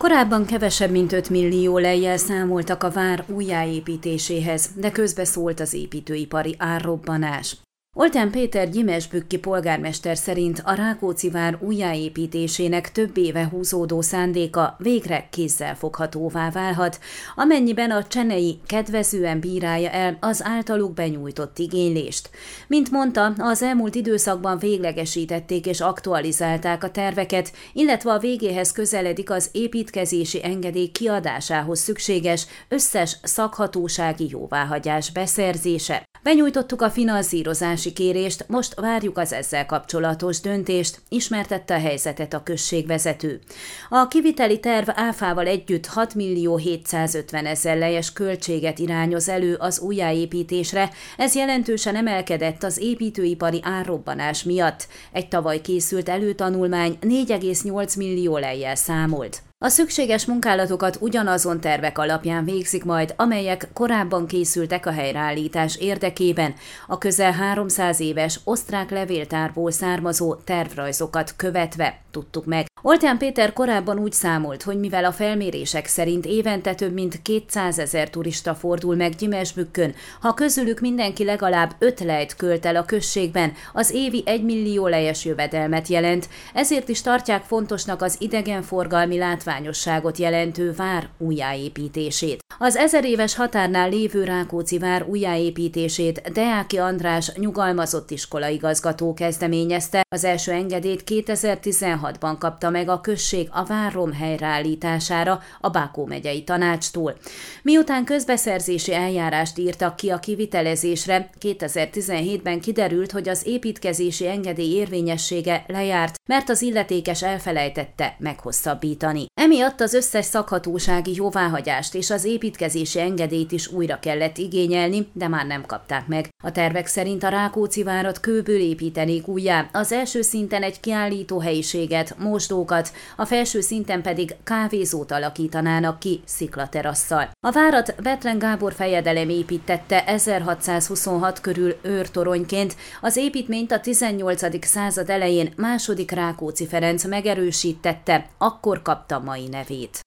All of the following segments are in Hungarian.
Korábban kevesebb mint 5 millió lejjel számoltak a vár újjáépítéséhez, de közbeszólt az építőipari árrobbanás. Oltán Péter Gyimesbükki polgármester szerint a Rákóczi vár újjáépítésének több éve húzódó szándéka végre kézzelfoghatóvá válhat, amennyiben a csenei kedvezően bírálja el az általuk benyújtott igénylést. Mint mondta, az elmúlt időszakban véglegesítették és aktualizálták a terveket, illetve a végéhez közeledik az építkezési engedély kiadásához szükséges összes szakhatósági jóváhagyás beszerzése. Benyújtottuk a finanszírozási kérést, most várjuk az ezzel kapcsolatos döntést, ismertette a helyzetet a községvezető. A kiviteli terv áfával együtt 6 millió 750 ezer lejes költséget irányoz elő az újjáépítésre, ez jelentősen emelkedett az építőipari árrobbanás miatt. Egy tavaly készült előtanulmány 4,8 millió lejjel számolt. A szükséges munkálatokat ugyanazon tervek alapján végzik majd, amelyek korábban készültek a helyreállítás érdekében, a közel 300 éves osztrák levéltárból származó tervrajzokat követve, tudtuk meg. Oltán Péter korábban úgy számolt, hogy mivel a felmérések szerint évente több mint 200 ezer turista fordul meg Gyimesbükkön, ha közülük mindenki legalább 5 lejt költ el a községben, az évi 1 millió lejes jövedelmet jelent, ezért is tartják fontosnak az idegenforgalmi látványosságot jelentő vár újjáépítését. Az ezer éves határnál lévő Rákóczi vár újjáépítését Deáki András nyugalmazott iskolaigazgató kezdeményezte, az első engedélyt 2016-ban kapta meg a község a várom helyreállítására a Bákó megyei tanácstól. Miután közbeszerzési eljárást írtak ki a kivitelezésre, 2017-ben kiderült, hogy az építkezési engedély érvényessége lejárt, mert az illetékes elfelejtette meghosszabbítani. Emiatt az összes szakhatósági jóváhagyást és az építkezési engedélyt is újra kellett igényelni, de már nem kapták meg. A tervek szerint a Rákóczi várat kőből építenék újjá, az első szinten egy kiállító helyiséget, mosdó autókat, a felső szinten pedig kávézót alakítanának ki sziklaterasszal. A várat Betlen Gábor fejedelem építette 1626 körül őrtoronyként, az építményt a 18. század elején második Rákóczi Ferenc megerősítette, akkor kapta mai nevét.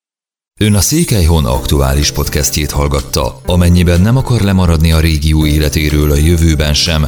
Ön a Székelyhon aktuális podcastjét hallgatta. Amennyiben nem akar lemaradni a régió életéről a jövőben sem,